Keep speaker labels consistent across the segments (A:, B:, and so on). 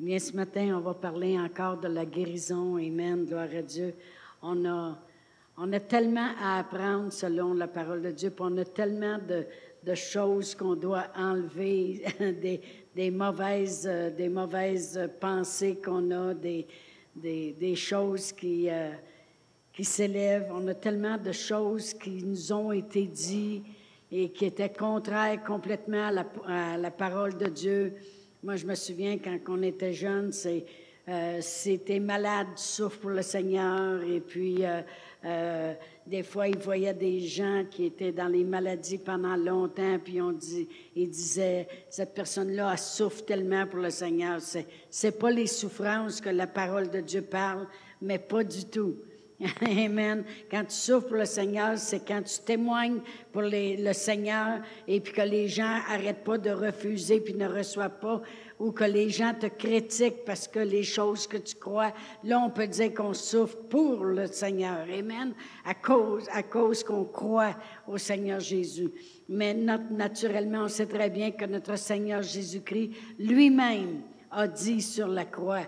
A: Bien, ce matin, on va parler encore de la guérison. Amen. Gloire à Dieu. On a, on a tellement à apprendre selon la parole de Dieu, on a tellement de, choses qu'on doit enlever, des, mauvaises, euh, des mauvaises pensées qu'on a, des, des, des choses qui, euh, qui s'élèvent. On a tellement de choses qui nous ont été dites et qui étaient contraires complètement à la, à la parole de Dieu. Moi, je me souviens quand on était jeune, euh, c'était malade, souffre pour le Seigneur. Et puis, euh, euh, des fois, il voyait des gens qui étaient dans les maladies pendant longtemps, puis on dit, il disait, cette personne-là, souffre tellement pour le Seigneur. C'est, c'est pas les souffrances que la parole de Dieu parle, mais pas du tout. Amen. Quand tu souffres pour le Seigneur, c'est quand tu témoignes pour le Seigneur et puis que les gens arrêtent pas de refuser puis ne reçoivent pas ou que les gens te critiquent parce que les choses que tu crois, là, on peut dire qu'on souffre pour le Seigneur. Amen. À cause, à cause qu'on croit au Seigneur Jésus. Mais naturellement, on sait très bien que notre Seigneur Jésus-Christ lui-même a dit sur la croix,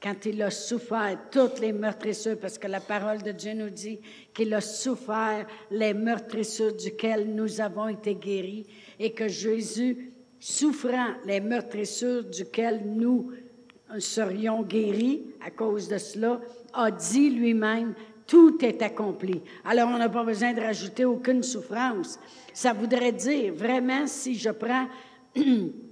A: quand il a souffert toutes les meurtrissures, parce que la parole de Dieu nous dit qu'il a souffert les meurtrissures duquel nous avons été guéris, et que Jésus, souffrant les meurtrissures duquel nous serions guéris à cause de cela, a dit lui-même, tout est accompli. Alors, on n'a pas besoin de rajouter aucune souffrance. Ça voudrait dire, vraiment, si je prends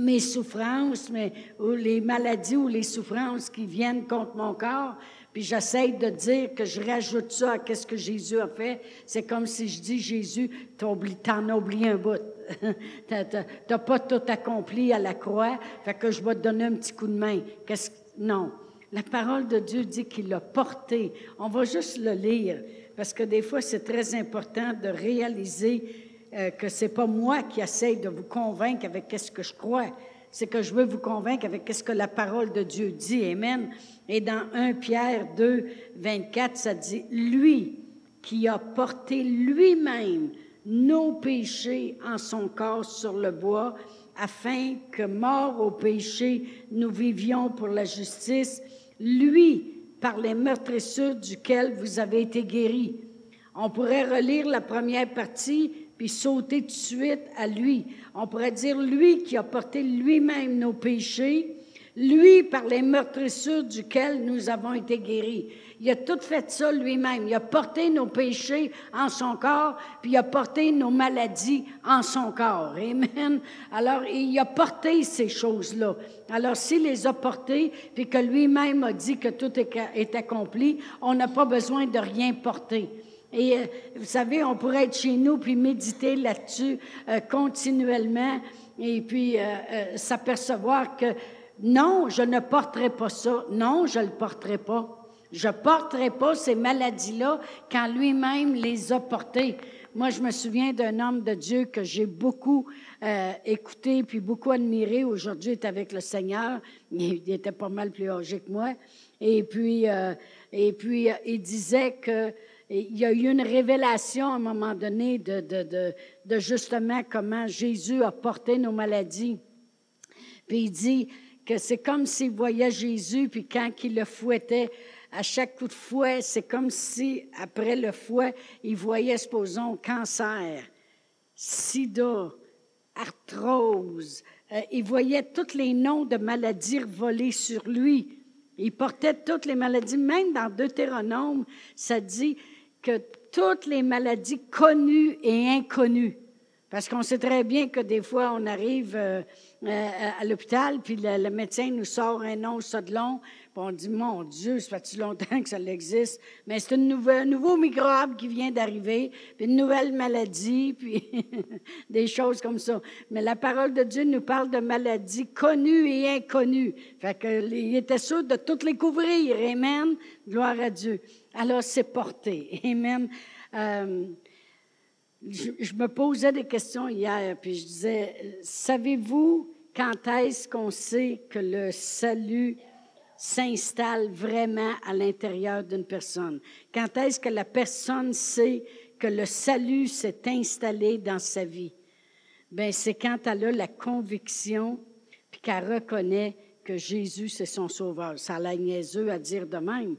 A: mes souffrances, mais, ou les maladies ou les souffrances qui viennent contre mon corps, puis j'essaie de dire que je rajoute ça à ce que Jésus a fait. C'est comme si je dis, Jésus, t'en as oublié un bout. t'as pas tout accompli à la croix, fait que je vais te donner un petit coup de main. Qu'est-ce Non. La parole de Dieu dit qu'il l'a porté. On va juste le lire, parce que des fois, c'est très important de réaliser euh, que c'est pas moi qui essaye de vous convaincre avec qu'est-ce que je crois, c'est que je veux vous convaincre avec qu'est-ce que la parole de Dieu dit. Amen. Et dans 1 Pierre 2, 24, ça dit, lui qui a porté lui-même nos péchés en son corps sur le bois, afin que, mort au péché, nous vivions pour la justice, lui, par les meurtrissures duquel vous avez été guéris. On pourrait relire la première partie, puis sauter tout de suite à lui. On pourrait dire lui qui a porté lui-même nos péchés, lui par les meurtrissures duquel nous avons été guéris. Il a tout fait ça lui-même. Il a porté nos péchés en son corps, puis il a porté nos maladies en son corps. Amen. Alors, il a porté ces choses-là. Alors, s'il les a portées, puis que lui-même a dit que tout est accompli, on n'a pas besoin de rien porter. Et euh, vous savez, on pourrait être chez nous puis méditer là-dessus euh, continuellement et puis euh, s'apercevoir que non, je ne porterai pas ça. Non, je ne le porterai pas. Je porterai pas ces maladies-là quand lui-même les a portées. Moi, je me souviens d'un homme de Dieu que j'ai beaucoup écouté puis beaucoup admiré. Aujourd'hui, il est avec le Seigneur. Il était pas mal plus âgé que moi. Et puis, et puis il disait que il y a eu une révélation à un moment donné de, justement comment Jésus a porté nos maladies. Puis il dit que c'est comme s'il voyait Jésus, puis quand il le fouettait, à chaque coup de fouet, c'est comme si, après le fouet, il voyait, supposons, cancer, sida, arthrose. Euh, il voyait tous les noms de maladies volées sur lui. Il portait toutes les maladies, même dans Deutéronome, ça dit que toutes les maladies connues et inconnues, parce qu'on sait très bien que des fois, on arrive euh, euh, à l'hôpital, puis le, médecin nous sort un nom, ça de long, puis on dit, mon Dieu, ça fait-tu longtemps que ça existe? Mais c'est un nouveau microbe qui vient d'arriver, puis une nouvelle maladie, puis des choses comme ça. Mais la parole de Dieu nous parle de maladies connues et inconnues. Fait qu'il était sûr de toutes les couvrir. Amen. Gloire à Dieu. Alors, c'est porté. Amen. Euh, je, me posais des questions hier, puis je disais, savez-vous quand est-ce qu'on sait que le salut s'installe vraiment à l'intérieur d'une personne? Quand est-ce que la personne sait que le salut s'est installé dans sa vie? Ben, c'est quand elle a la conviction, puis qu'elle reconnaît que Jésus, c'est son sauveur. Ça a l'air niaiseux à dire de même.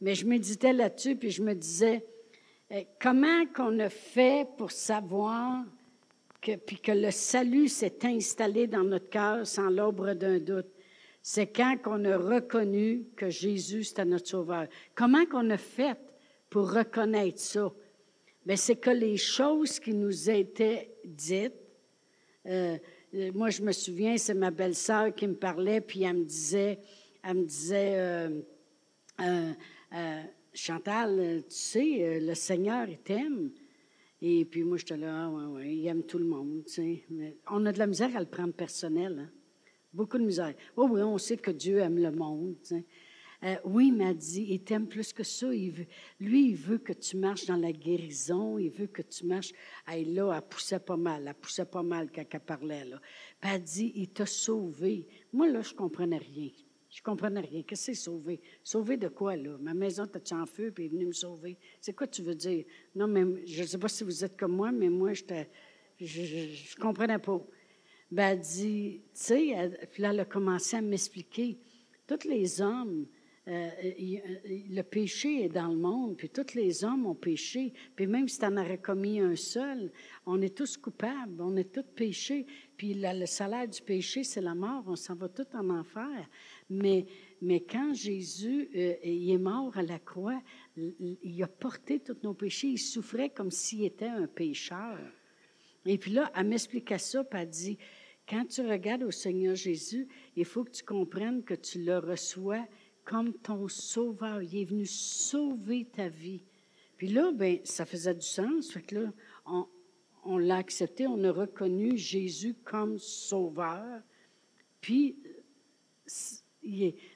A: Mais je méditais là-dessus, puis je me disais, comment qu'on a fait pour savoir que, puis que le salut s'est installé dans notre cœur sans l'ombre d'un doute? C'est quand qu'on a reconnu que Jésus, c'était notre sauveur. Comment qu'on a fait pour reconnaître ça? Bien, c'est que les choses qui nous étaient dites, euh, euh, moi, je me souviens, c'est ma belle-sœur qui me parlait, puis elle me disait, elle me disait, euh, Chantal, tu sais, le Seigneur, il t'aime. Et puis moi, j'étais là, ah, ouais, ouais, il aime tout le monde, on a de la misère à le prendre personnel, hein? Beaucoup de misère. Oh oui, on sait que Dieu aime le monde, tu sais. Euh, oui, m'a dit, il t'aime plus que ça. Lui, il veut que tu marches dans la guérison. Il veut que tu marches. Et là, elle poussait pas mal. Elle poussait pas mal quand elle parlait. Là. Puis elle dit, il t'a sauvé. Moi, là, je comprenais rien. Je comprenais rien. Qu'est-ce que c'est sauver? Sauver de quoi, là? Ma maison était en feu, puis il est venu me sauver. C'est quoi tu veux dire? Non, mais je ne sais pas si vous êtes comme moi, mais moi, je ne comprenais pas. Ben, elle dit, tu sais, puis là, elle a commencé à m'expliquer. Tous les hommes, euh, le péché est dans le monde, puis tous les hommes ont péché. Puis même si tu en aurais commis un seul, on est tous coupables, on est tous péchés. Puis le salaire du péché, c'est la mort, on s'en va tous en enfer. Mais, mais quand Jésus euh, il est mort à la croix, il a porté tous nos péchés, il souffrait comme s'il était un pécheur. Et puis là, elle m'expliquait ça, puis elle dit, quand tu regardes au Seigneur Jésus, il faut que tu comprennes que tu le reçois comme ton sauveur. Il est venu sauver ta vie. Puis là, ben, ça faisait du sens. Fait que là, on, on l'a accepté, on a reconnu Jésus comme sauveur. Puis,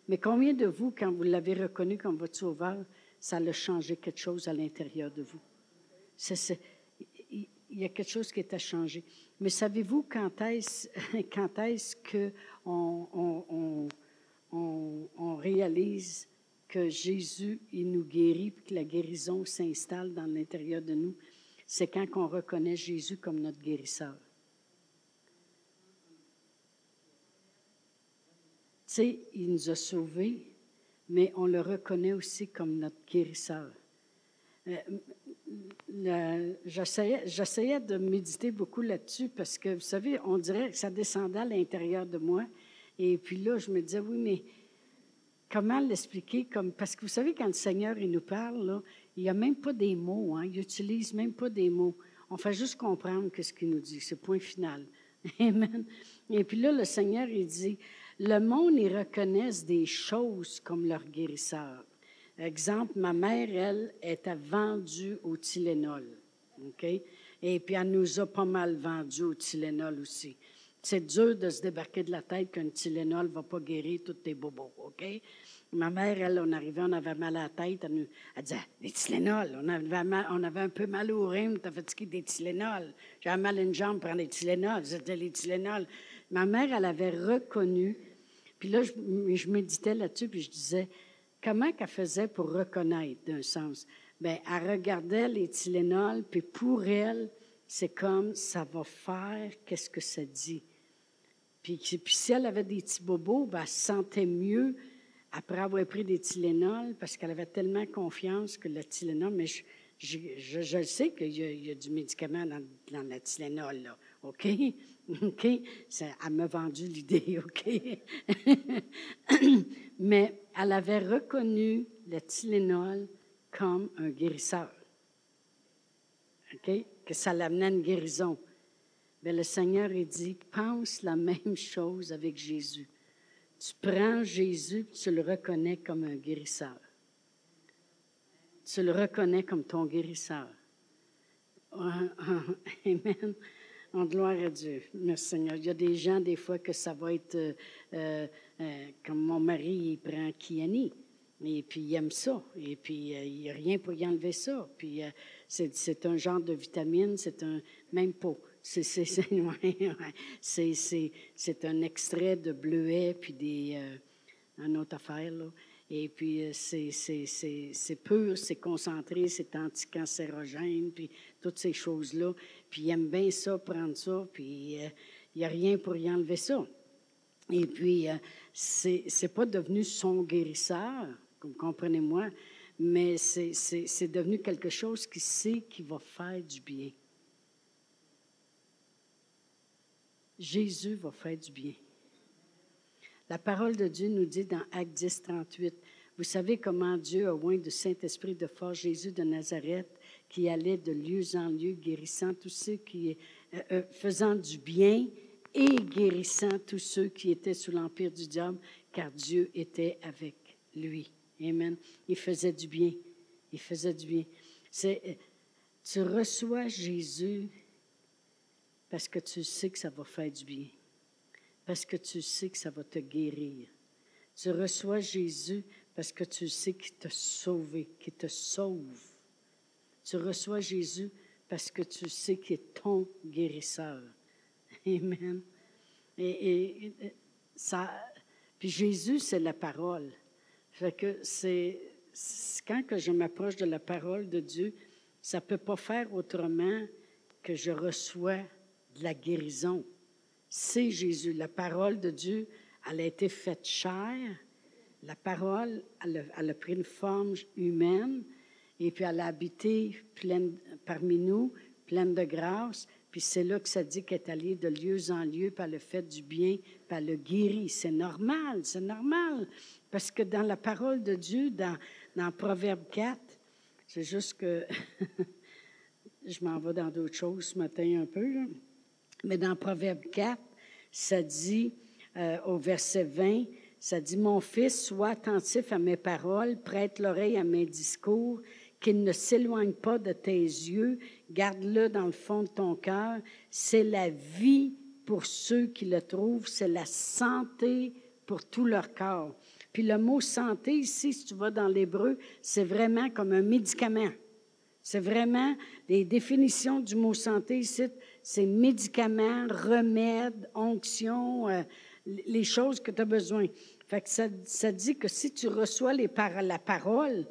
A: mais combien de vous, quand vous l'avez reconnu comme votre sauveur, ça a changé quelque chose à l'intérieur de vous? il y a quelque chose qui est à changer. Mais savez-vous quand est-ce, qu'on on, on, réalise que Jésus, il nous guérit, puis que la guérison s'installe dans l'intérieur de nous, c'est quand on reconnaît Jésus comme notre guérisseur. Il nous a sauvés, mais on le reconnaît aussi comme notre guérisseur. Euh, j'essayais de méditer beaucoup là-dessus parce que, vous savez, on dirait que ça descendait à l'intérieur de moi. Et puis là, je me disais, oui, mais comment l'expliquer? Comme, parce que vous savez, quand le Seigneur il nous parle, il n'y a même pas des mots. Hein, il n'utilise même pas des mots. On fait juste comprendre ce qu'il nous dit. C'est point final. Amen. Et puis là, le Seigneur, il dit, le monde, ils reconnaissent des choses comme leur guérisseur. Exemple, ma mère, elle, était vendue au Tylenol. OK? Et puis, elle nous a pas mal vendu au Tylenol aussi. C'est dur de se débarquer de la tête qu'un Tylenol ne va pas guérir tous tes bobos, OK? Ma mère, elle, on arrivait, on avait mal à la tête. Elle, nous, elle disait Des Tylenol. On avait, on un peu mal au rhume, t'as fait des Tylenol. J'avais mal à une jambe, prends des Tylenol. C'était les Tylenol. Ma mère, elle avait reconnu. Puis là, je, méditais là-dessus, puis je disais Comment qu'elle faisait pour reconnaître, d'un sens? Bien, elle regardait les Tylenol, puis pour elle, c'est comme ça va faire, qu'est-ce que ça dit? Puis, si elle avait des petits bobos, ben, elle se sentait mieux après avoir pris des Tylenol parce qu'elle avait tellement confiance que le Tylenol, mais je, sais qu'il y, y, a du médicament dans, dans la Tylenol, là. OK? OK? Elle m'a vendu l'idée, OK? mais elle avait reconnu le Tylenol comme un guérisseur. OK? que ça l'amenait à une guérison. Mais le Seigneur, il dit, pense la même chose avec Jésus. Tu prends Jésus, tu le reconnais comme un guérisseur. Tu le reconnais comme ton guérisseur. Amen. En gloire à Dieu. Merci Seigneur. Il y a des gens, des fois, que ça va être euh, euh, euh, comme mon mari, il prend Kiani. Et puis, il aime ça. Et puis, il n'y a rien pour y enlever ça. Puis, c'est un genre de vitamine, c'est un, même pas. C'est un extrait de bleuet, puis des, euh, une autre affaire, là. Et puis, euh, c'est pur, c'est concentré, c'est anticancérogène, puis toutes ces choses-là. Puis, il aime bien ça, prendre ça, puis euh, il n'y a rien pour y enlever ça. Et puis, euh, c'est c'est pas devenu son guérisseur, comprenez-moi, mais c'est devenu quelque chose qui sait qu'il va faire du bien. Jésus va faire du bien. La parole de Dieu nous dit dans Acte 10, 38, vous savez comment Dieu a oint de Saint-Esprit de force Jésus de Nazareth, qui allait de lieu en lieu, guérissant tous ceux qui, euh, euh, faisant du bien et guérissant tous ceux qui étaient sous l'empire du diable, car Dieu était avec lui. Amen. Il faisait du bien. Il faisait du bien. Euh, tu reçois Jésus parce que tu sais que ça va faire du bien. Parce que tu sais que ça va te guérir. Tu reçois Jésus parce que tu sais qu'il t'a sauvé, qu'il te sauve. Tu reçois Jésus parce que tu sais qu'il est ton guérisseur. Amen. Et, ça, puis Jésus, c'est la parole. Fait que c'est, quand que je m'approche de la parole de Dieu, ça peut pas faire autrement que je reçois de la guérison. C'est Jésus. La parole de Dieu, elle a été faite chair. La parole, elle a, pris une forme humaine et puis elle a habité pleine, parmi nous, pleine de grâce. Puis c'est là que ça dit qu'elle est allée de lieu en lieu, par le fait du bien, par le guéri. C'est normal, c'est normal. Parce que dans la parole de Dieu, dans, dans Proverbe 4, c'est juste que je m'en vais dans d'autres choses ce matin un peu, mais dans Proverbe 4, ça dit euh, au verset 20, ça dit, Mon fils, sois attentif à mes paroles, prête l'oreille à mes discours, qu'il ne s'éloigne pas de tes yeux, garde-le dans le fond de ton cœur. C'est la vie pour ceux qui le trouvent, c'est la santé pour tout leur corps. Puis le mot santé ici, si tu vas dans l'hébreu, c'est vraiment comme un médicament. C'est vraiment les définitions du mot santé ici, c'est médicament, remède, onction, euh, les choses que tu as besoin. Ça, ça, dit que si tu reçois les par la parole,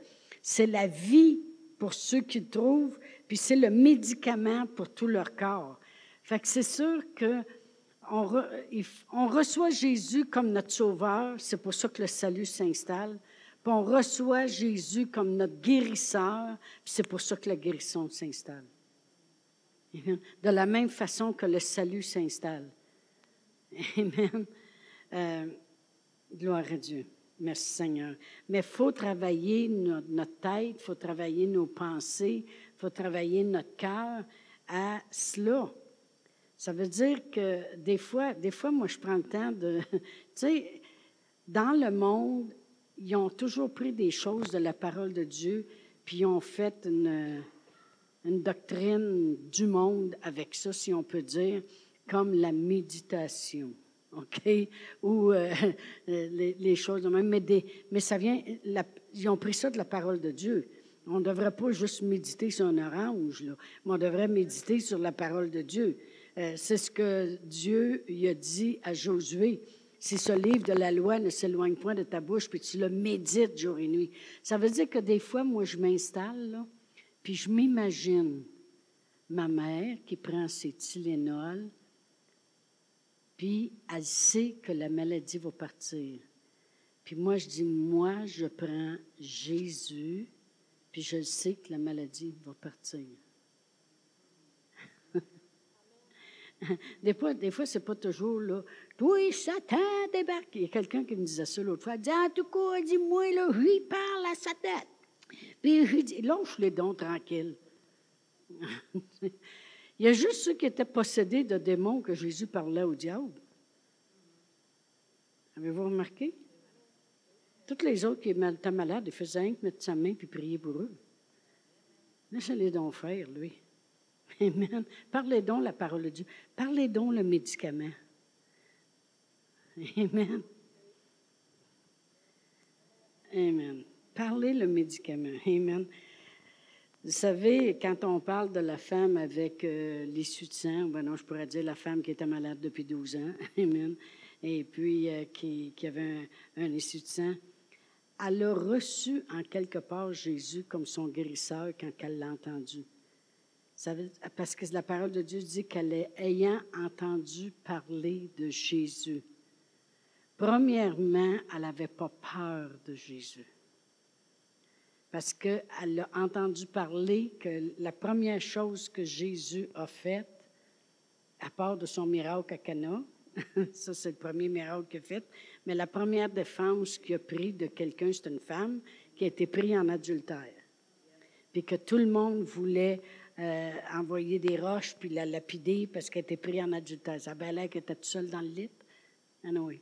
A: c'est la vie pour ceux qui trouvent, puis c'est le médicament pour tout leur corps. Fait que c'est sûr que on, reçoit Jésus comme notre sauveur, c'est pour ça que le salut s'installe. Puis on reçoit Jésus comme notre guérisseur, puis c'est pour ça que la guérison s'installe. De la même façon que le salut s'installe. Amen. Euh, gloire à Dieu. Merci Seigneur. Mais il faut travailler notre, tête, il faut travailler nos pensées, il faut travailler notre cœur à cela. Ça veut dire que des fois, des fois, moi, je prends le temps de... Tu sais, dans le monde, ils ont toujours pris des choses de la parole de Dieu, puis ils ont fait une, une doctrine du monde avec ça, si on peut dire, comme la méditation. OK? Ou euh, les, choses de même. Mais, mais ça vient, ils ont pris ça de la parole de Dieu. On ne devrait pas juste méditer sur un orange, là, mais on devrait méditer sur la parole de Dieu. Euh, c'est ce que Dieu a dit à Josué. Si ce livre de la loi ne s'éloigne point de ta bouche, puis tu le médites jour et nuit. Ça veut dire que des fois, moi, je m'installe, puis je m'imagine ma mère qui prend ses Tylenol, puis elle sait que la maladie va partir. Puis moi, je dis, moi, je prends Jésus, puis je sais que la maladie va partir. des fois, des fois c'est pas toujours là. Oui, Satan débarque. Il y a quelqu'un qui me disait ça l'autre fois. Il dit, en tout cas, dis-moi, là, lui parle à sa tête. Puis il dit, lâche les dons tranquilles. Il y a juste ceux qui étaient possédés de démons que Jésus parlait au diable. Avez-vous remarqué? Toutes les autres qui étaient malades, ils faisaient rien que mettre sa main puis prier pour eux. Laissez-les donc faire, lui. Amen. Parlez donc la parole de Dieu. Parlez donc le médicament. Amen. Amen. Parlez le médicament. Amen. Vous savez, quand on parle de la femme avec euh, l'issue de sang, ben non, je pourrais dire la femme qui était malade depuis 12 ans, et puis euh, qui, avait un, un, de sang, elle a reçu en quelque part Jésus comme son guérisseur quand elle l'a entendu. Parce que la parole de Dieu dit qu'elle est ayant entendu parler de Jésus. Premièrement, elle n'avait pas peur de Jésus. Parce qu'elle a entendu parler que la première chose que Jésus a faite, à part de son miracle à Cana, ça c'est le premier miracle qu'il a fait, mais la première défense qu'il a pris de quelqu'un, c'est une femme qui a été prise en adultère. Puis que tout le monde voulait euh, envoyer des roches puis la lapider parce qu'elle était prise en adultère. Ça avait l'air qu'elle était toute seule dans le lit. Ah oui.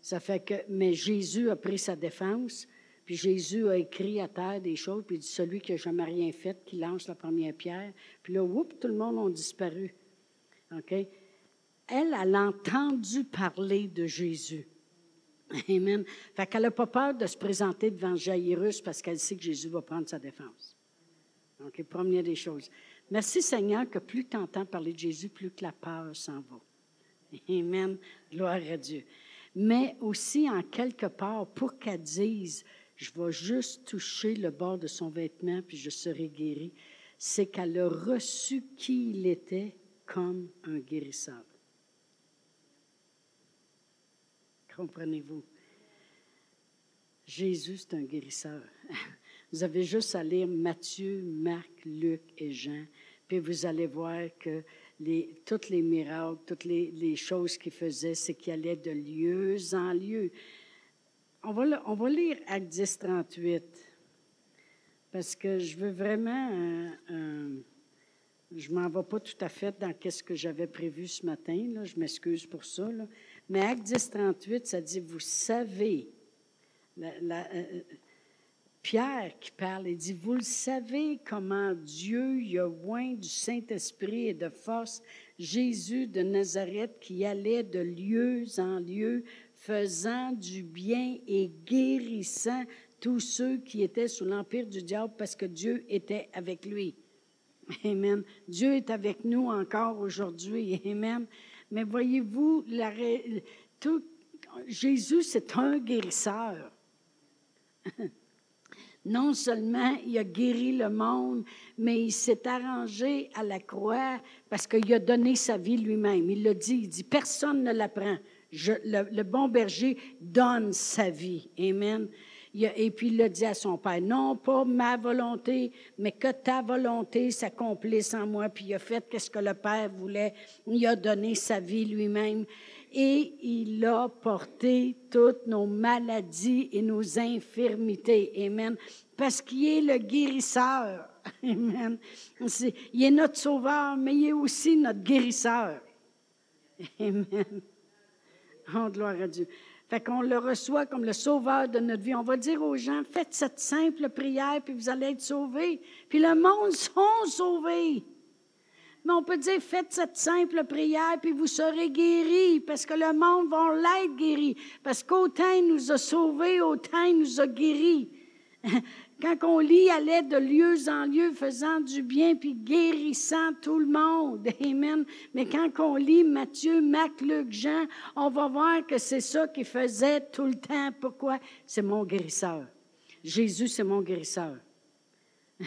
A: Ça fait que, mais Jésus a pris sa défense, puis Jésus a écrit à terre des choses, puis il dit celui qui n'a jamais rien fait, qui lance la première pierre. Puis là, oups, tout le monde a disparu. OK? Elle, elle a entendu parler de Jésus. Amen. Fait qu'elle n'a pas peur de se présenter devant Jairus parce qu'elle sait que Jésus va prendre sa défense. OK, première des choses. Merci Seigneur que plus tu entends parler de Jésus, plus que la peur s'en va. Amen. Gloire à Dieu mais aussi en quelque part pour qu'elle dise, je vais juste toucher le bord de son vêtement, puis je serai guéri, c'est qu'elle a reçu qui il était comme un guérisseur. Comprenez-vous? Jésus, c'est un guérisseur. Vous avez juste à lire Matthieu, Marc, Luc et Jean, puis vous allez voir que les, toutes les miracles, toutes les, choses qu'il faisait, c'est qu'il allait de lieu en lieu. On va, on va lire Acte 10, 38, parce que je veux vraiment... je ne m'en vais pas tout à fait dans ce que j'avais prévu ce matin, là, je m'excuse pour ça, là. mais Acte 10, 38, ça dit, vous savez, la, euh, Pierre qui parle, il dit, vous le savez comment Dieu y a oint du Saint-Esprit et de force Jésus de Nazareth qui allait de lieu en lieu, faisant du bien et guérissant tous ceux qui étaient sous l'empire du diable parce que Dieu était avec lui. Amen. Dieu est avec nous encore aujourd'hui. Amen. Mais voyez-vous, Jésus, c'est un guérisseur. non seulement il a guéri le monde, mais il s'est arrangé à la croix parce qu'il a donné sa vie lui-même. Il l'a dit, il dit, personne ne Le, le, bon berger donne sa vie. Amen. et puis il l'a dit à son Père, non pas ma volonté, mais que ta volonté s'accomplisse en moi. Puis il a fait ce que le Père voulait. Il a donné sa vie lui-même et il a porté toutes nos maladies et nos infirmités. Amen. Parce qu'il est le guérisseur. Amen. il est notre sauveur, mais il est aussi notre guérisseur. Amen. Oh, gloire à Dieu. Fait qu'on le reçoit comme le sauveur de notre vie. On va dire aux gens, faites cette simple prière, puis vous allez être sauvés. Puis le monde sont sauvés. Mais on peut dire, faites cette simple prière, puis vous serez guéris, parce que le monde va l'être guéri. Parce qu'autant il nous a sauvés, autant il nous a guéris. Quand on lit, allait de lieu en lieu, faisant du bien, puis guérissant tout le monde. Amen. Mais quand on lit Matthieu, Marc, Luc, Jean, on va voir que c'est ça qu'il faisait tout le temps. Pourquoi? C'est mon guérisseur. Jésus, c'est mon guérisseur.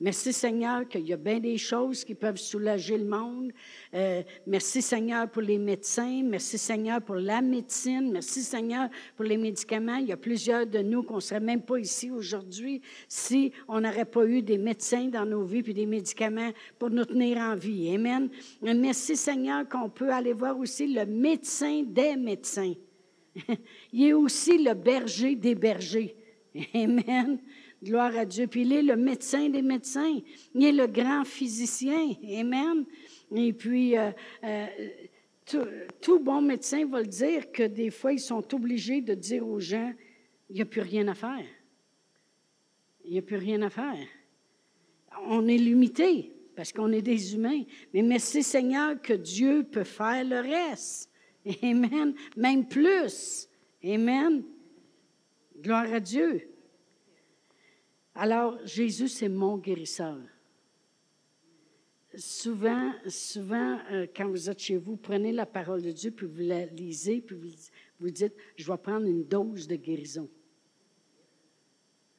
A: merci Seigneur qu'il y a bien des choses qui peuvent soulager le monde. Euh, merci Seigneur pour les médecins. Merci Seigneur pour la médecine. Merci Seigneur pour les médicaments. Il y a plusieurs de nous qu'on ne serait même pas ici aujourd'hui si on n'aurait pas eu des médecins dans nos vies puis des médicaments pour nous tenir en vie. Amen. Merci Seigneur qu'on peut aller voir aussi le médecin des médecins. Il est aussi le berger des bergers. Amen. Gloire à Dieu. Puis il est le médecin des médecins. Il est le grand physicien. Amen. Et puis, euh, euh, tout, bon médecin va le dire que des fois, ils sont obligés de dire aux gens, il n'y a plus rien à faire. Il n'y a plus rien à faire. On est limité parce qu'on est des humains. Mais merci Seigneur que Dieu peut faire le reste. Amen. Même plus. Amen. Gloire à Dieu. Alors, Jésus, c'est mon guérisseur. Souvent, souvent, euh, quand vous êtes chez vous, prenez la parole de Dieu, puis vous la lisez, puis vous, dites, je vais prendre une dose de guérison.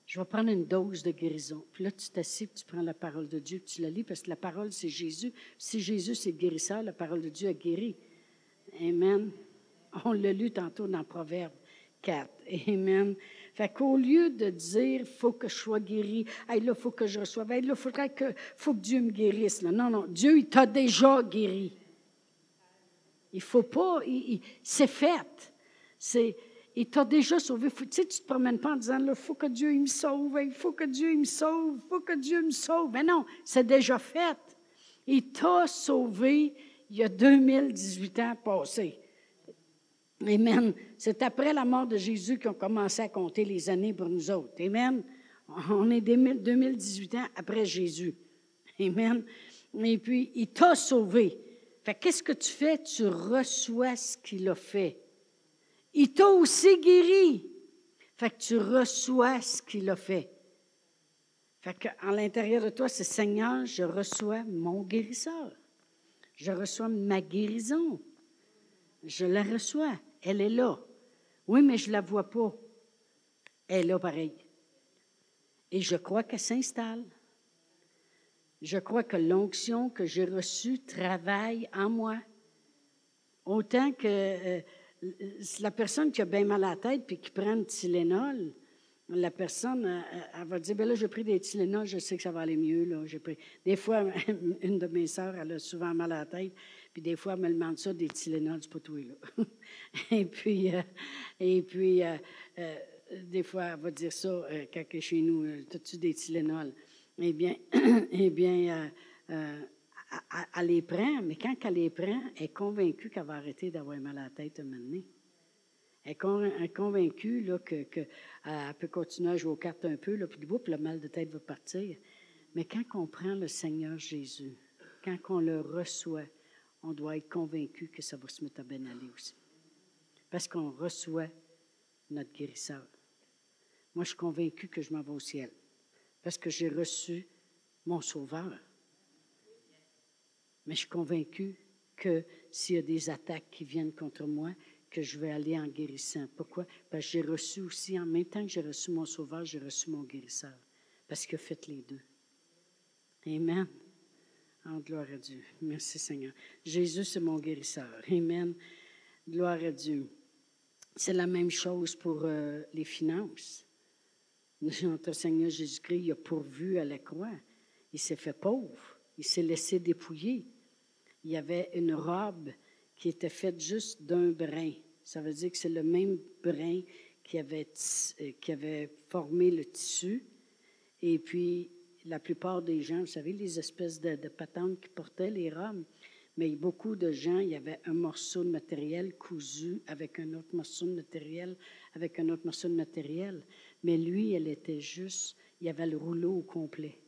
A: Je vais prendre une dose de guérison. Puis là, tu t'assieds, tu prends la parole de Dieu, tu la lis, parce que la parole, c'est Jésus. Si Jésus, c'est guérisseur, la parole de Dieu a guéri. Amen. On l'a lu tantôt dans Proverbe 4. Amen. Fait qu'au lieu de dire, faut que je sois guéri, hey, là, faut que je reçoive, hey, là, faudrait que, faut que Dieu me guérisse. Là. Non, non, Dieu, il t'a déjà guéri. Il faut pas, c'est fait. C'est, il t'a déjà sauvé. tu sais, tu te promènes pas en disant, il faut que Dieu me sauve, il faut que Dieu me sauve, il faut que Dieu me sauve. Mais non, c'est déjà fait. Il t'a sauvé il y a 2018 ans passés. Amen. C'est après la mort de Jésus qu'on commencé à compter les années pour nous autres. Amen. On est 2018 ans après Jésus. Amen. Et puis, il t'a sauvé. Fait qu'est-ce que tu fais? Tu reçois ce qu'il a fait. Il t'a aussi guéri. Fait que tu reçois ce qu'il a fait. Fait qu'en l'intérieur de toi, c'est Seigneur, je reçois mon guérisseur. Je reçois ma guérison. Je la reçois. Elle est là. Oui, mais je ne la vois pas. Elle est là pareil. Et je crois qu'elle s'installe. Je crois que l'onction que j'ai reçue travaille en moi. Autant que euh, la personne qui a bien mal à la tête puis qui prend du Tylenol, la personne, euh, elle, va dire, ben là, j'ai pris des Tylenol, je sais que ça va aller mieux. Là. Pris... Des fois, une de mes sœurs, elle a souvent mal à la tête, puis des fois, elle me demande ça, des Tylenol, c'est pas tout, là. et puis, euh, et puis des fois, elle va dire ça quand elle est chez nous, as-tu des Tylenol? Eh bien, eh bien elle, les prend, mais quand elle les prend, elle est convaincue qu'elle va arrêter d'avoir mal à la tête un moment. Elle est convaincue qu'elle que, peut continuer à jouer aux cartes un peu, là, puis le mal de tête va partir. Mais quand on prend le Seigneur Jésus, quand on le reçoit, on doit être convaincu que ça va se mettre à bien aller aussi. Parce qu'on reçoit notre guérisseur. Moi, je suis convaincu que je m'en vais au ciel. Parce que j'ai reçu mon sauveur. Mais je suis convaincu que s'il y a des attaques qui viennent contre moi, que je vais aller en guérissant. Pourquoi? Parce que j'ai reçu aussi, en même temps que j'ai reçu mon sauveur, j'ai reçu mon guérisseur. Parce qu'il a fait les deux. Amen. En gloire à Dieu. Merci Seigneur. Jésus, c'est mon guérisseur. Amen. Gloire à Dieu. C'est la même chose pour euh, les finances. Notre Seigneur Jésus-Christ, il a pourvu à la croix. Il s'est fait pauvre. Il s'est laissé dépouiller. Il y avait une robe qui était faite juste d'un brin. Ça veut dire que c'est le même brin qui avait, euh, qui avait formé le tissu. Et puis, la plupart des gens, vous savez, les espèces de, patentes qui portaient les robes, mais beaucoup de gens, il y avait un morceau de matériel cousu avec un autre morceau de matériel, avec un autre morceau de matériel. Mais lui, elle était juste, il y avait le rouleau au complet.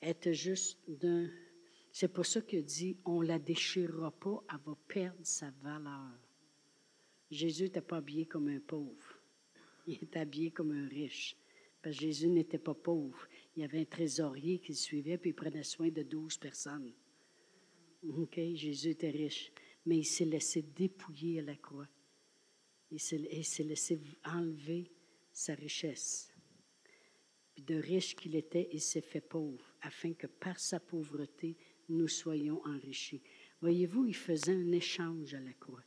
A: Elle était juste d'un. C'est pour ça qu'il dit on la déchirera pas, elle va perdre sa valeur. Jésus n'était pas habillé comme un pauvre. Il était habillé comme un riche. Parce que Jésus n'était pas pauvre. Il y avait un trésorier qui le suivait, puis il prenait soin de douze personnes. OK? Jésus était riche. Mais il s'est laissé dépouiller à la croix. Il s'est laissé enlever sa richesse. De riche qu'il était, il s'est fait pauvre, afin que par sa pauvreté, nous soyons enrichis. Voyez-vous, il faisait un échange à la croix.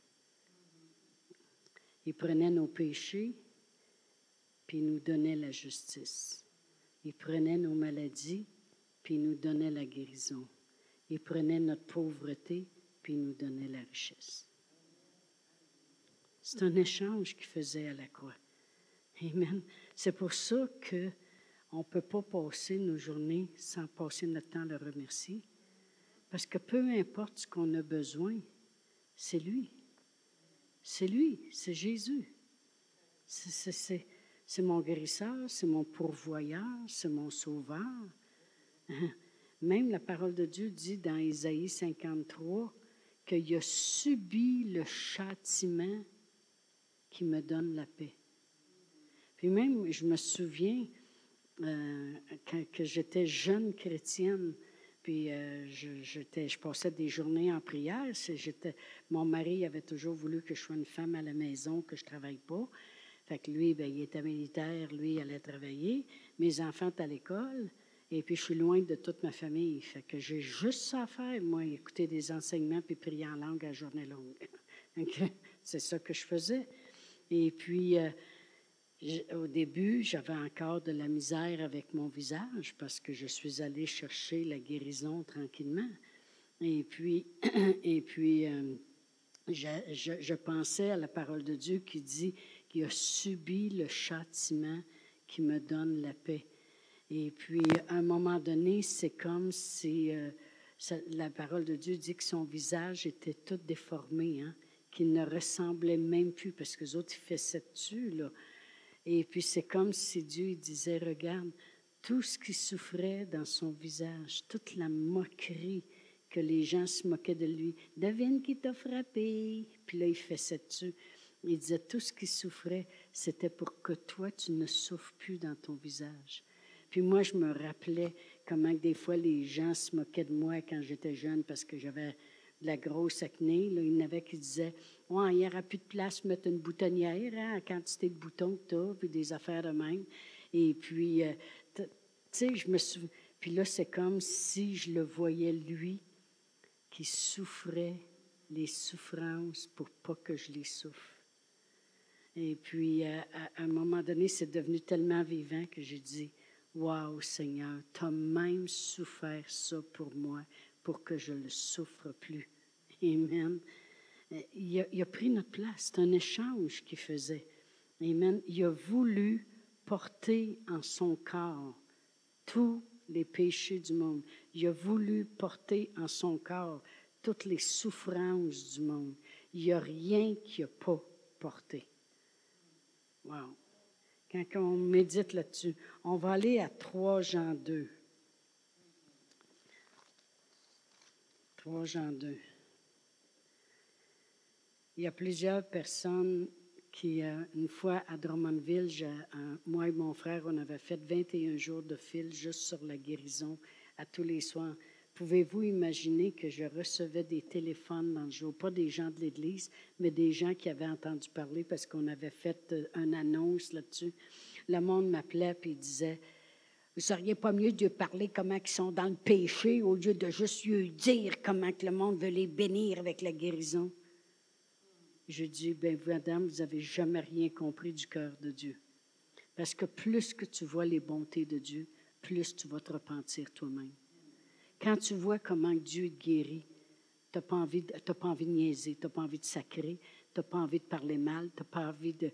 A: Il prenait nos péchés, puis il nous donnait la justice. Il prenait nos maladies, puis nous donnait la guérison. Il prenait notre pauvreté, puis nous donnait la richesse. C'est un échange qu'il faisait à la croix. Amen. C'est pour ça que on ne peut pas passer nos journées sans passer notre temps à le remercier. Parce que peu importe ce qu'on a besoin, c'est lui. C'est lui, c'est Jésus. C'est mon guérisseur, c'est mon pourvoyeur, c'est mon sauveur. Même la parole de Dieu dit dans Isaïe 53 qu'il a subi le châtiment qui me donne la paix. Puis même, je me souviens euh, que j'étais jeune chrétienne, puis euh, je, je, passais des journées en prière. mon mari avait toujours voulu que je sois une femme à la maison, que je ne travaille pas. Fait que lui, ben, il était militaire, lui, il allait travailler. Mes enfants étaient à l'école. Et puis, je suis loin de toute ma famille. Fait que j'ai juste ça à faire, moi, écouter des enseignements puis prier en langue à journée longue. C'est ça que je faisais. Et puis, euh, au début, j'avais encore de la misère avec mon visage parce que je suis allée chercher la guérison tranquillement. Et puis, et puis euh, je, je, pensais à la parole de Dieu qui dit qu'il a subi le châtiment qui me donne la paix. Et puis, à un moment donné, c'est comme si euh, la parole de Dieu dit que son visage était tout déformé, hein, qu'il ne ressemblait même plus, parce que les autres, ils faisaient dessus, là. Et puis, c'est comme si Dieu disait, regarde, tout ce qui souffrait dans son visage, toute la moquerie, que les gens se moquaient de lui. Devine qui t'a frappé. Puis là, il faisait dessus. Il disait tout ce qui souffrait, c'était pour que toi, tu ne souffres plus dans ton visage. Puis moi, je me rappelais comment des fois les gens se moquaient de moi quand j'étais jeune parce que j'avais de la grosse acné. Il y en avait qui disaient Ouais, il n'y aura plus de place pour mettre une boutonnière, hein, la quantité de boutons que tu as, puis des affaires de même. Et puis, euh, tu sais, je me souviens. Puis là, c'est comme si je le voyais lui qui souffrait les souffrances pour pas que je les souffre. Et puis, à, un moment donné, c'est devenu tellement vivant que j'ai dit, Waouh, Seigneur, tu as même souffert ça pour moi, pour que je ne le souffre plus. Amen. Il a, il a pris notre place. C'est un échange qu'il faisait. Amen. Il a voulu porter en son corps tous les péchés du monde. Il a voulu porter en son corps toutes les souffrances du monde. Il n'y a rien qu'il n'a pas porté. Wow. Quand on médite là-dessus, on va aller à 3 Jean 2. 3 Jean 2. Il y a plusieurs personnes qui, euh, une fois à Drummondville, moi et mon frère, on avait fait 21 jours de fil juste sur la guérison à tous les soirs. Pouvez-vous imaginer que je recevais des téléphones dans le jour, pas des gens de l'Église, mais des gens qui avaient entendu parler parce qu'on avait fait euh, une annonce là-dessus. Le monde m'appelait et disait, vous seriez pas mieux de parler comment ils sont dans le péché au lieu de juste lui dire comment que le monde veut les bénir avec la guérison. Je dis, ben madame, vous n'avez jamais rien compris du cœur de Dieu. Parce que plus que tu vois les bontés de Dieu, plus tu vas te repentir toi-même. Quand tu vois comment Dieu te guérit, tu n'as pas, envie de, niaiser, tu n'as pas envie de sacrer, tu n'as pas envie de parler mal, tu n'as pas envie de,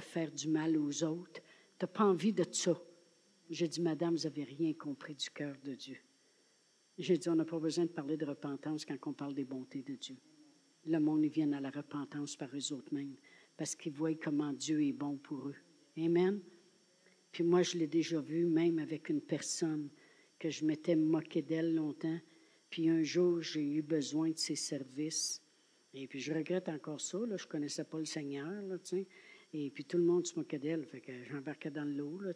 A: faire du mal aux autres, tu n'as pas envie de ça. J'ai dit, Madame, vous n'avez rien compris du cœur de Dieu. J'ai dit, on n'a pas besoin de parler de repentance quand on parle des bontés de Dieu. Le monde, ils viennent à la repentance par eux autres mêmes, parce qu'ils voient comment Dieu est bon pour eux. Amen. Puis moi, je l'ai déjà vu, même avec une personne que je m'étais moqué d'elle longtemps. Puis un jour, j'ai eu besoin de ses services. Et puis je regrette encore ça. Là. Je ne connaissais pas le Seigneur. Là, et puis tout le monde se moquait d'elle. Fait que j'embarquais dans l'eau. Là,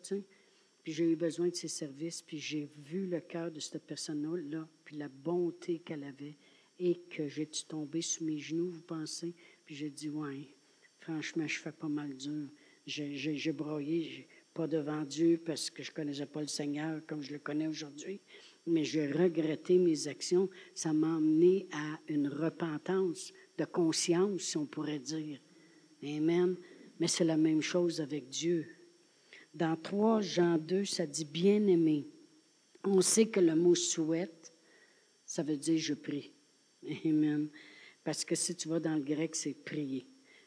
A: puis j'ai eu besoin de ses services. Puis j'ai vu le cœur de cette personne-là. Puis la bonté qu'elle avait. Et que j'ai tombé sur mes genoux, vous pensez? Puis j'ai dit, ouais, franchement, je fais pas mal dur. J'ai broyé pas devant Dieu parce que je ne connaissais pas le Seigneur comme je le connais aujourd'hui, mais j'ai regretté mes actions. Ça m'a amené à une repentance de conscience, si on pourrait dire. Amen. Mais c'est la même chose avec Dieu. Dans 3 Jean 2, ça dit bien-aimé. On sait que le mot souhaite, ça veut dire je prie. Amen. Parce que si tu vas dans le grec, c'est prier.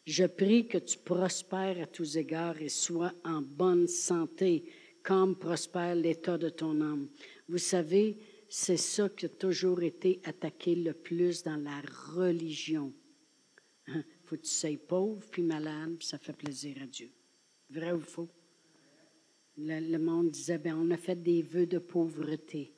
A: Je prie que tu prospères à tous égards et sois en bonne santé, comme prospère l'état de ton âme. Vous savez, c'est ça qui a toujours été attaqué le plus dans la religion. Hein? Faut que tu sois pauvre puis malade, puis ça fait plaisir à Dieu. Vrai ou faux? Le, monde disait, ben, on a fait des vœux de pauvreté.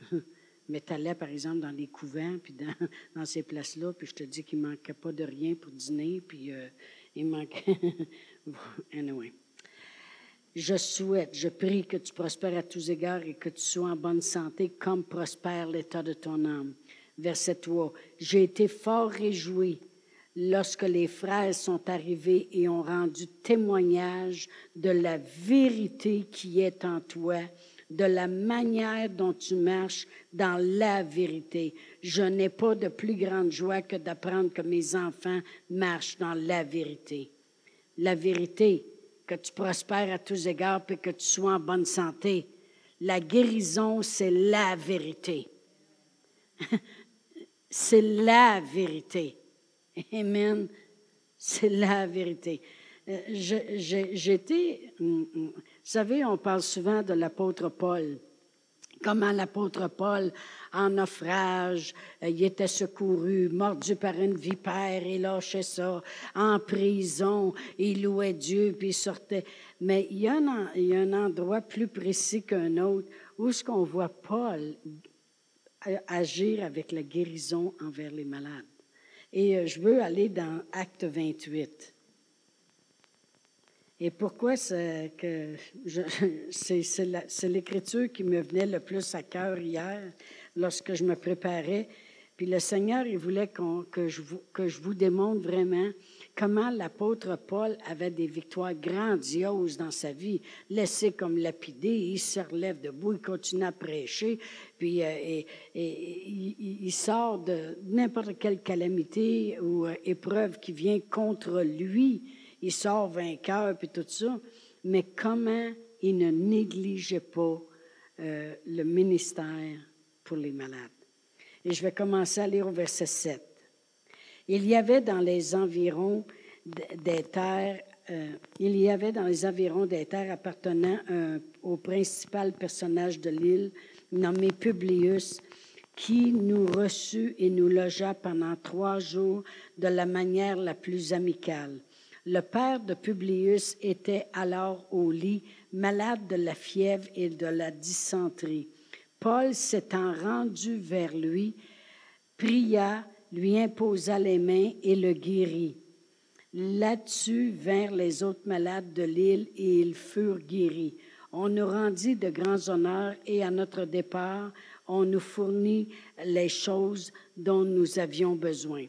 A: Mais tu allais, par exemple, dans les couvents, puis dans, ces places-là, puis je te dis qu'il ne manquait pas de rien pour dîner, puis euh, il manquait. anyway. Je souhaite, je prie que tu prospères à tous égards et que tu sois en bonne santé comme prospère l'état de ton âme. Verset 3. J'ai été fort réjoui lorsque les frères sont arrivés et ont rendu témoignage de la vérité qui est en toi de la manière dont tu marches dans la vérité. Je n'ai pas de plus grande joie que d'apprendre que mes enfants marchent dans la vérité. La vérité, que tu prospères à tous égards et que tu sois en bonne santé. La guérison, c'est la vérité. c'est la vérité. Amen. C'est la vérité. Euh, j'étais, savez, on parle souvent de l'apôtre Paul comment l'apôtre Paul, en naufrage, euh, il était secouru, mordu par une vipère, il lâchait ça, en prison, il louait Dieu, puis il sortait. Mais il y a un, a un endroit plus précis qu'un autre où ce qu'on voit Paul agir avec la guérison envers les malades. Et euh, je veux aller dans Acte 28. Et pourquoi c'est l'écriture qui me venait le plus à cœur hier lorsque je me préparais. Puis le Seigneur, il voulait que, je vous, que je vous démontre vraiment comment l'apôtre Paul avait des victoires grandioses dans sa vie, laissé comme lapidé, il se relève debout, il continue à prêcher, puis euh, et, il, sort de n'importe quelle calamité ou euh, épreuve qui vient contre lui il sort vainqueur, puis tout ça. Mais comment il ne négligeait pas euh, le ministère pour les malades? Et je vais commencer à lire au verset 7. Il y avait dans les environs des terres, euh, il y avait dans les environs des terres appartenant au principal personnage de l'île, nommé Publius, qui nous reçut et nous logea pendant trois jours de la manière la plus amicale. Le père de Publius était alors au lit, malade de la fièvre et de la dysenterie. Paul s'étant rendu vers lui, pria, lui imposa les mains et le guérit. Là-dessus vinrent les autres malades de l'île et ils furent guéris. On nous rendit de grands honneurs et à notre départ, on nous fournit les choses dont nous avions besoin.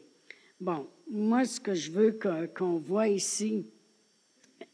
A: Bon, moi, ce que je veux qu'on voit ici,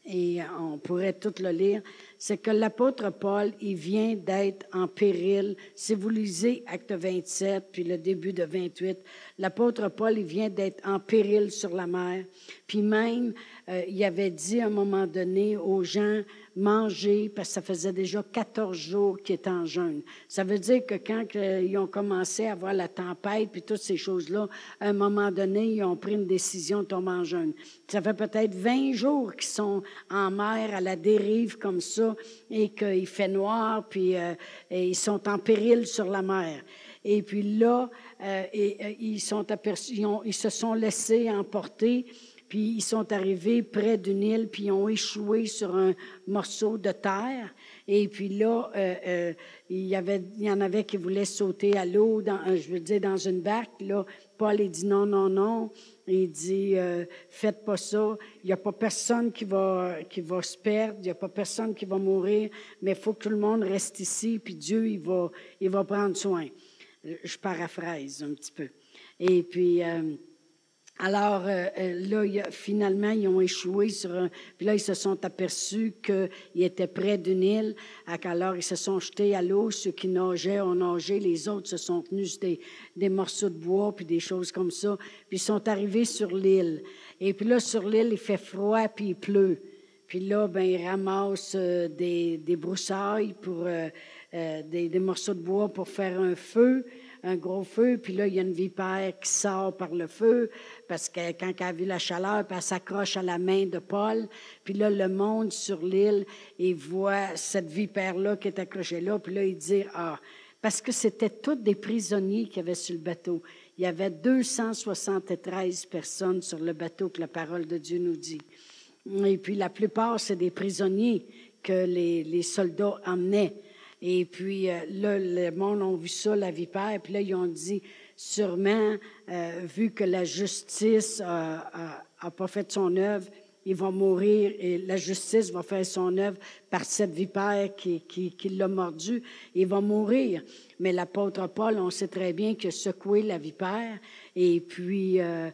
A: et on pourrait tout le lire, c'est que l'apôtre Paul, il vient d'être en péril. Si vous lisez Acte 27, puis le début de 28, l'apôtre Paul, il vient d'être en péril sur la mer. Puis même, euh, il avait dit à un moment donné aux gens, manger, parce que ça faisait déjà 14 jours qu'il était en jeûne. Ça veut dire que quand ils ont commencé à voir la tempête, puis toutes ces choses-là, à un moment donné, ils ont pris une décision de tomber en jeûne. Ça fait peut-être 20 jours qu'ils sont en mer, à la dérive comme ça, et qu'il fait noir, puis euh, ils sont en péril sur la mer. Et puis là, euh, et, ils, sont aperçus, ils se sont laissés emporter puis ils sont arrivés près d'une île, puis ils ont échoué sur un morceau de terre. Et puis là, euh, euh, il, y en avait qui voulaient sauter à l'eau, euh, je veux dire, dans une barque. Là, Paul, il dit non, non, non. Il dit, faites pas ça. Il n'y a pas personne qui va, qui va se perdre. Il n'y a pas personne qui va mourir. Mais il faut que tout le monde reste ici, puis Dieu, il va, il va prendre soin. Je paraphrase un petit peu. Et puis... Alors euh, euh, là, finalement, ils ont échoué sur un... Puis là, ils se sont aperçus qu'ils étaient près d'une île. Alors, ils se sont jetés à l'eau. Ceux qui nageaient ont nagé. Les autres se sont tenus des, des morceaux de bois puis des choses comme ça. Puis ils sont arrivés sur l'île. Et puis là, sur l'île, il fait froid puis il pleut. Puis là, ben, ils ramassent euh, des, des broussailles pour... des, des morceaux de bois pour faire un feu un gros feu, puis là, il y a une vipère qui sort par le feu, parce que quand elle a vu la chaleur, puis elle s'accroche à la main de Paul, puis là, le monde sur l'île, il voit cette vipère-là qui est accrochée là, puis là, il dit, ah, parce que c'était tous des prisonniers qui avaient sur le bateau. Il y avait 273 personnes sur le bateau que la parole de Dieu nous dit. Et puis la plupart, c'est des prisonniers que les, les soldats emmenaient. Et puis euh, là, le monde a vu ça, la vipère, puis là, ils ont dit, sûrement, euh, vu que la justice n'a pas fait son œuvre, il va mourir et la justice va faire son œuvre par cette vipère qui, l'a mordu. Il va mourir. Mais l'apôtre Paul, on sait très bien qu'il a secoué la vipère et puis euh,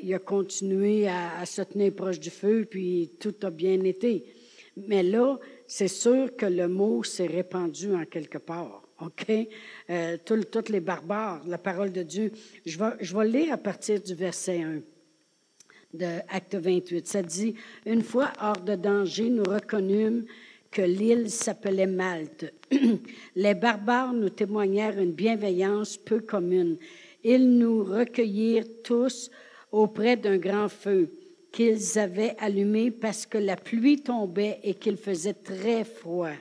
A: il a continué à, à, se tenir proche du feu, puis tout a bien été. Mais là, c'est sûr que le mot s'est répandu en quelque part. OK? Euh, Tous les barbares, la parole de Dieu. Je vais, je vais lire à partir du verset 1 de Acte 28. Ça dit, Une fois hors de danger, nous reconnûmes que l'île s'appelait Malte. les barbares nous témoignèrent une bienveillance peu commune. Ils nous recueillirent tous auprès d'un grand feu qu'ils avaient allumé parce que la pluie tombait et qu'il faisait très froid.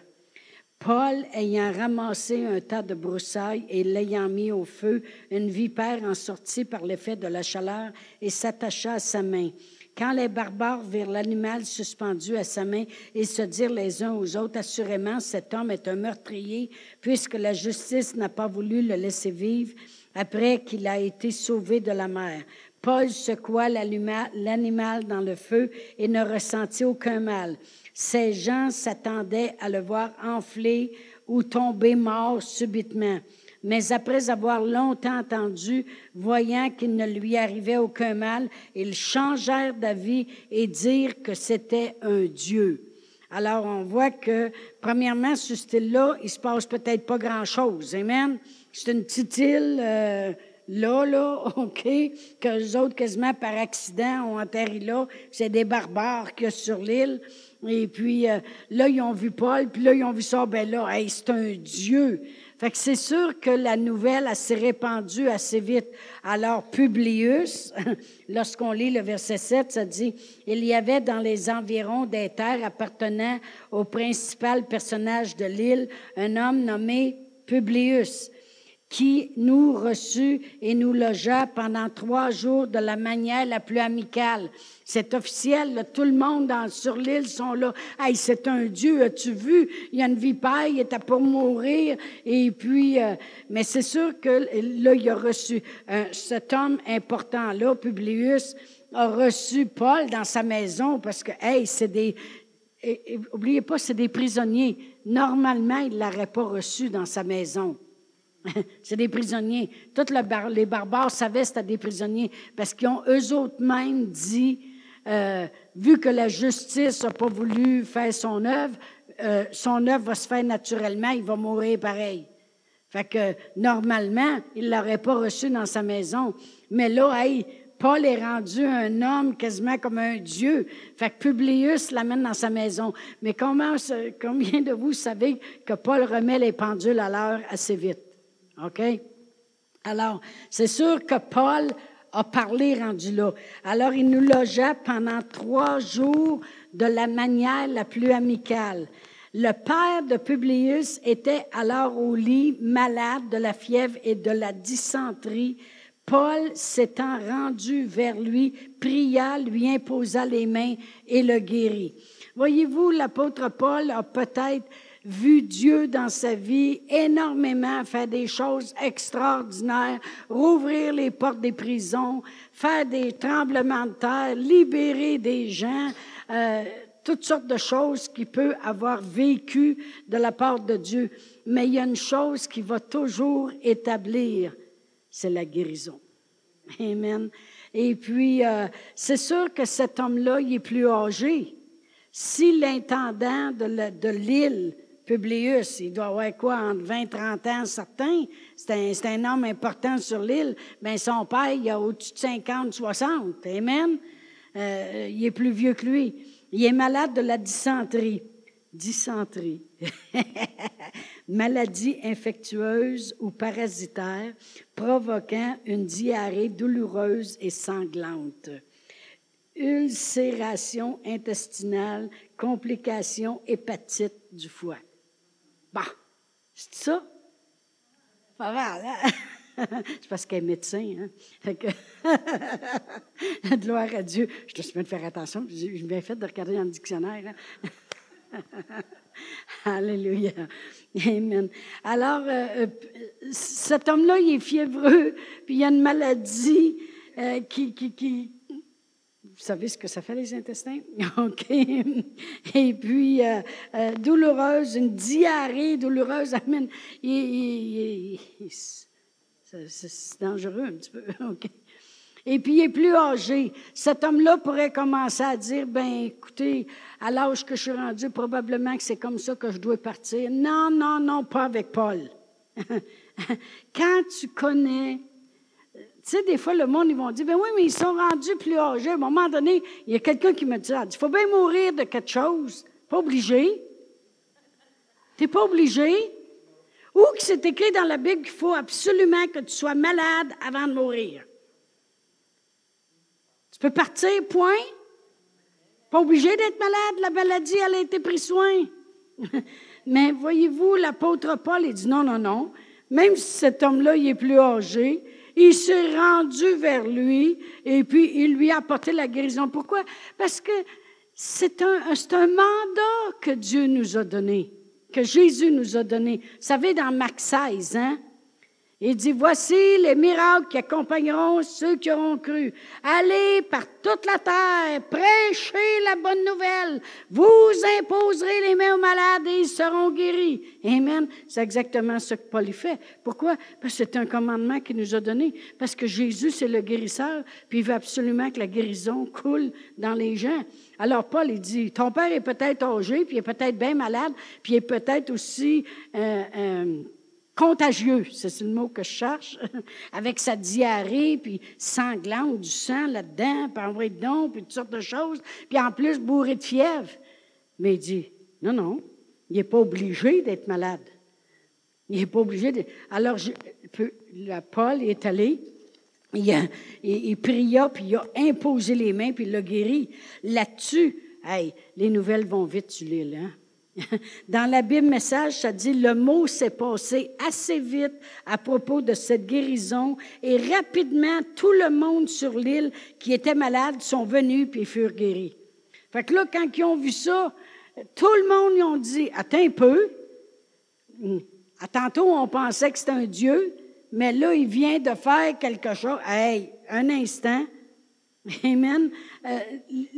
A: Paul, ayant ramassé un tas de broussailles et l'ayant mis au feu, une vipère en sortit par l'effet de la chaleur et s'attacha à sa main. Quand les barbares virent l'animal suspendu à sa main, ils se dirent les uns aux autres, assurément, cet homme est un meurtrier, puisque la justice n'a pas voulu le laisser vivre après qu'il a été sauvé de la mer. Paul secoua l'animal dans le feu et ne ressentit aucun mal. Ces gens s'attendaient à le voir enfler ou tomber mort subitement. Mais après avoir longtemps entendu, voyant qu'il ne lui arrivait aucun mal, ils changèrent d'avis et dirent que c'était un Dieu. Alors, on voit que, premièrement, ce style-là, il se passe peut-être pas grand-chose. Amen? C'est une petite île, euh, là, là, OK, que les autres, quasiment par accident, ont atterri là. C'est des barbares qu'il y a sur l'île. Et puis, euh, là, ils ont vu Paul, puis là, ils ont vu ça, ben là, hey, c'est un Dieu. Fait que c'est sûr que la nouvelle s'est répandue assez vite. Alors, Publius, lorsqu'on lit le verset 7, ça dit, il y avait dans les environs des terres appartenant au principal personnage de l'île un homme nommé Publius qui nous reçut et nous logea pendant trois jours de la manière la plus amicale. C'est officiel, tout le monde sur l'île sont là. Hey, c'est un Dieu, as-tu vu? Il y a une vipère, il était pour mourir. Et puis, euh, mais c'est sûr que là, il a reçu euh, cet homme important-là, Publius, a reçu Paul dans sa maison parce que, hey, c'est des, oubliez pas, c'est des prisonniers. Normalement, il ne l'aurait pas reçu dans sa maison. c'est des prisonniers. Tous les barbares savaient que c'était des prisonniers parce qu'ils ont eux autres même dit, euh, vu que la justice n'a pas voulu faire son œuvre, euh, son œuvre va se faire naturellement, il va mourir pareil. Fait que normalement, il l'aurait pas reçu dans sa maison. Mais là, Paul est rendu un homme quasiment comme un dieu. Fait que Publius l'amène dans sa maison. Mais comment, combien de vous savez que Paul remet les pendules à l'heure assez vite? OK? Alors, c'est sûr que Paul a parlé rendu là. Alors, il nous logea pendant trois jours de la manière la plus amicale. Le père de Publius était alors au lit, malade de la fièvre et de la dysenterie. Paul, s'étant rendu vers lui, pria, lui imposa les mains et le guérit. Voyez-vous, l'apôtre Paul a peut-être vu Dieu dans sa vie énormément, faire des choses extraordinaires, rouvrir les portes des prisons, faire des tremblements de terre, libérer des gens, euh, toutes sortes de choses qu'il peut avoir vécues de la part de Dieu. Mais il y a une chose qui va toujours établir, c'est la guérison. Amen. Et puis, euh, c'est sûr que cet homme-là, il est plus âgé. Si l'intendant de l'île Publius, il doit avoir quoi, entre 20 et 30 ans, certains. C'est un, homme important sur l'île. Bien, son père, il a au-dessus de 50, 60. Amen. Euh, il est plus vieux que lui. Il est malade de la dysenterie. Dysenterie. Maladie infectieuse ou parasitaire provoquant une diarrhée douloureuse et sanglante. Ulcération intestinale, complications hépatite du foie. C'est ça? Pas mal, hein? c'est parce qu'elle est médecin. Hein? Fait que, gloire à Dieu. Je te suis de faire attention. J'ai bien fait de regarder dans le dictionnaire. Hein? Alléluia. Amen. Alors, euh, euh, cet homme-là, il est fiévreux, puis il y a une maladie euh, qui, qui, qui, vous savez ce que ça fait, les intestins? OK. Et puis, euh, euh, douloureuse, une diarrhée douloureuse. Amen. C'est dangereux un petit peu. OK. Et puis, il est plus âgé. Cet homme-là pourrait commencer à dire, ben, écoutez, à l'âge que je suis rendu, probablement que c'est comme ça que je dois partir. Non, non, non, pas avec Paul. Quand tu connais, tu sais, des fois, le monde, ils vont dire, ben oui, mais ils sont rendus plus âgés. À un moment donné, il y a quelqu'un qui me dit, il faut bien mourir de quelque chose. Pas obligé. Tu n'es pas obligé. Ou que c'est écrit dans la Bible qu'il faut absolument que tu sois malade avant de mourir. Tu peux partir, point. Pas obligé d'être malade. La maladie, elle a été prise soin. Mais voyez-vous, l'apôtre Paul, il dit non, non, non. Même si cet homme-là, il est plus âgé, il s'est rendu vers lui et puis il lui a apporté la guérison. Pourquoi? Parce que c'est un, un mandat que Dieu nous a donné que Jésus nous a donné. Vous savez, dans Marc 16, hein? Il dit, voici les miracles qui accompagneront ceux qui auront cru. Allez par toute la terre, prêchez la bonne nouvelle. Vous imposerez les mains aux malades et ils seront guéris. Amen. C'est exactement ce que Paul fait. Pourquoi? Parce que c'est un commandement qu'il nous a donné. Parce que Jésus, c'est le guérisseur, puis il veut absolument que la guérison coule dans les gens. Alors Paul, il dit, ton père est peut-être âgé, puis il est peut-être bien malade, puis il est peut-être aussi... Euh, euh, contagieux, c'est le mot que je cherche, avec sa diarrhée, puis sanglante, du sang là-dedans, puis envoyé de dons, puis toutes sortes de choses, puis en plus bourré de fièvre. Mais il dit, non, non, il n'est pas obligé d'être malade. Il n'est pas obligé de... Alors, Paul est allé, il, a, il, pria, puis il a imposé les mains, puis il l'a guéri. Là-dessus, hey, les nouvelles vont vite sur l'île, hein? Dans la Bible message, ça dit le mot s'est passé assez vite à propos de cette guérison et rapidement tout le monde sur l'île qui était malade sont venus puis furent guéris. Fait que là, quand ils ont vu ça, tout le monde y ont dit attends un peu. À tantôt, on pensait que c'était un Dieu, mais là, il vient de faire quelque chose. Hey, un instant. Amen. Euh,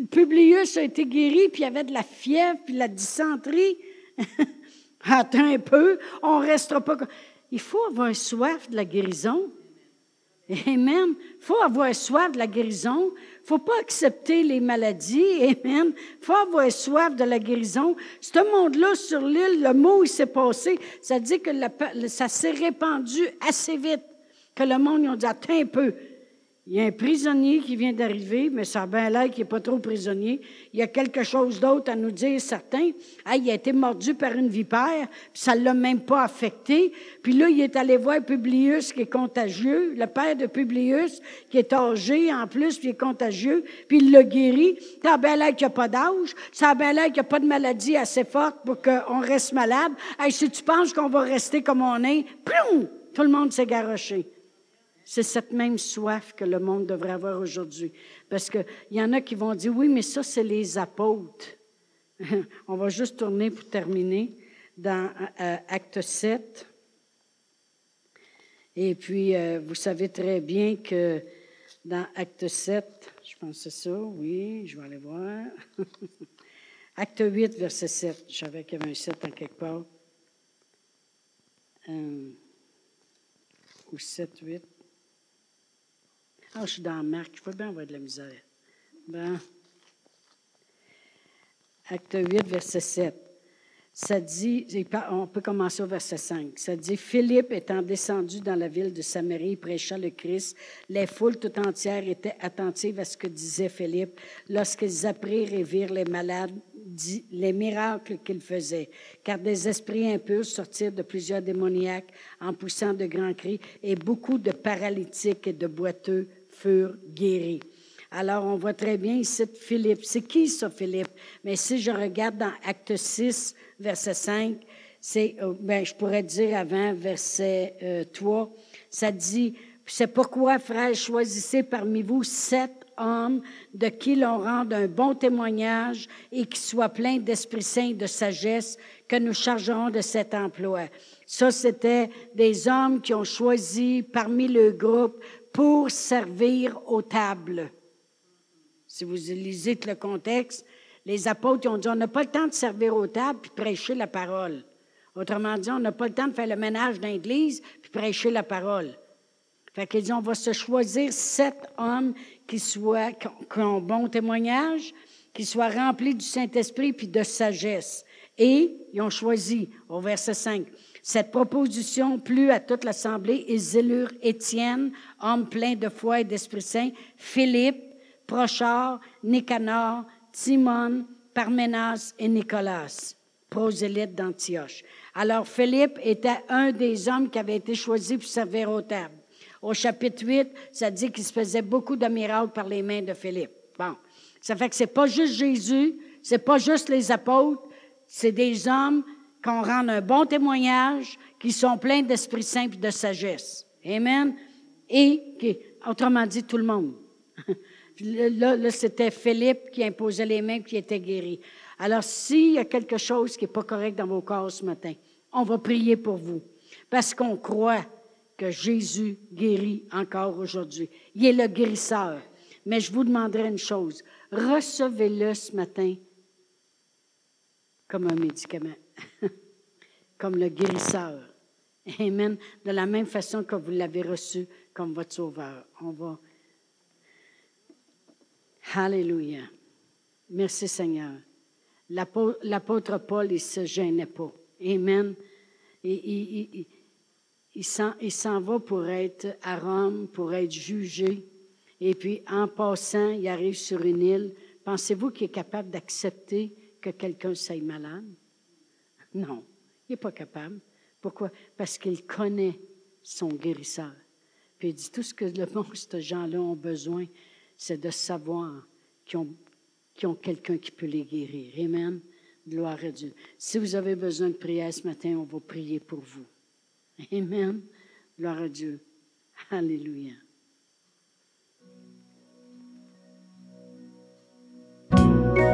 A: Publius a été guéri, puis il avait de la fièvre, puis de la dysenterie. Attends un peu, on ne restera pas. Il faut avoir soif de la guérison. Amen. Il faut avoir soif de la guérison. Il faut pas accepter les maladies. Amen. Il faut avoir soif de la guérison. Ce monde-là, sur l'île, le mot, il s'est passé. Ça dit que ça s'est répandu assez vite. Que le monde, ils ont dit, attends un peu. Il y a un prisonnier qui vient d'arriver, mais ça a bien l'air qu'il n'est pas trop prisonnier. Il y a quelque chose d'autre à nous dire, certain. il a été mordu par une vipère, puis ça ne l'a même pas affecté. Puis là, il est allé voir Publius, qui est contagieux, le père de Publius, qui est âgé en plus, puis il est contagieux, puis il l'a guéri. Ça a bien l'air qu'il n'y a pas d'âge. Ça a bien l'air qu'il n'y a pas de maladie assez forte pour qu'on reste malade. Hey, si tu penses qu'on va rester comme on est, plou, tout le monde s'est garoché. C'est cette même soif que le monde devrait avoir aujourd'hui. Parce qu'il y en a qui vont dire, oui, mais ça, c'est les apôtres. On va juste tourner pour terminer dans euh, Acte 7. Et puis, euh, vous savez très bien que dans Acte 7, je pense que c'est ça, oui, je vais aller voir. Acte 8, verset 7. Je savais qu'il y avait un 7 en quelque part. Euh, ou 7, 8. Ah, je suis dans Marc, je peux bien avoir de la misère. Acte 8, verset 7. Ça dit, on peut commencer au verset 5. Ça dit, Philippe étant descendu dans la ville de Samarie, il prêcha le Christ. Les foules tout entières étaient attentives à ce que disait Philippe lorsqu'ils apprirent et virent les malades, les miracles qu'il faisait. Car des esprits impurs sortirent de plusieurs démoniaques en poussant de grands cris et beaucoup de paralytiques et de boiteux furent guéris. Alors, on voit très bien ici Philippe. C'est qui ça, Philippe? Mais si je regarde dans Acte 6, verset 5, c'est, euh, ben, je pourrais dire avant, verset 3, euh, ça dit, c'est pourquoi, frères, choisissez parmi vous sept hommes de qui l'on rende un bon témoignage et qui soient pleins d'Esprit Saint et de sagesse, que nous chargerons de cet emploi. Ça, c'était des hommes qui ont choisi parmi le groupe pour servir aux tables. Si vous lisez le contexte, les apôtres ont dit, on n'a pas le temps de servir aux tables puis prêcher la parole. Autrement dit, on n'a pas le temps de faire le ménage dans l'église puis prêcher la parole. Fait qu'il dit, on va se choisir sept hommes qui soient, qui ont bon témoignage, qui soient remplis du Saint-Esprit puis de sagesse. Et ils ont choisi, au verset 5, cette proposition plut à toute l'Assemblée. Ils élurent Étienne, homme plein de foi et d'Esprit Saint, Philippe, Prochard, Nicanor, Timon, Parménas et Nicolas, prosélytes d'Antioche. Alors Philippe était un des hommes qui avait été choisi pour servir aux tables. Au chapitre 8, ça dit qu'il se faisait beaucoup de miracles par les mains de Philippe. Bon. Ça fait que c'est pas juste Jésus, c'est pas juste les apôtres, c'est des hommes qu'on rend un bon témoignage, qui sont pleins d'Esprit Saint et de sagesse. Amen. Et, autrement dit, tout le monde. Là, là c'était Philippe qui imposait les mains qui était guéri. Alors, s'il y a quelque chose qui n'est pas correct dans vos corps ce matin, on va prier pour vous. Parce qu'on croit que Jésus guérit encore aujourd'hui. Il est le guérisseur. Mais je vous demanderai une chose. Recevez-le ce matin comme un médicament, comme le guérisseur. Amen. De la même façon que vous l'avez reçu comme votre sauveur. On va. Alléluia. Merci Seigneur. L'apôtre Paul, il ne se gênait pas. Amen. Et, il s'en va pour être à Rome, pour être jugé. Et puis, en passant, il arrive sur une île. Pensez-vous qu'il est capable d'accepter que quelqu'un soit malade? Non, il n'est pas capable. Pourquoi? Parce qu'il connaît son guérisseur. Puis il dit, tout ce que le bon, ces gens-là ont besoin, c'est de savoir qu'ils ont, ont quelqu'un qui peut les guérir. Amen. Gloire à Dieu. Si vous avez besoin de prière ce matin, on va prier pour vous. Amen. Gloire à Dieu. Alléluia.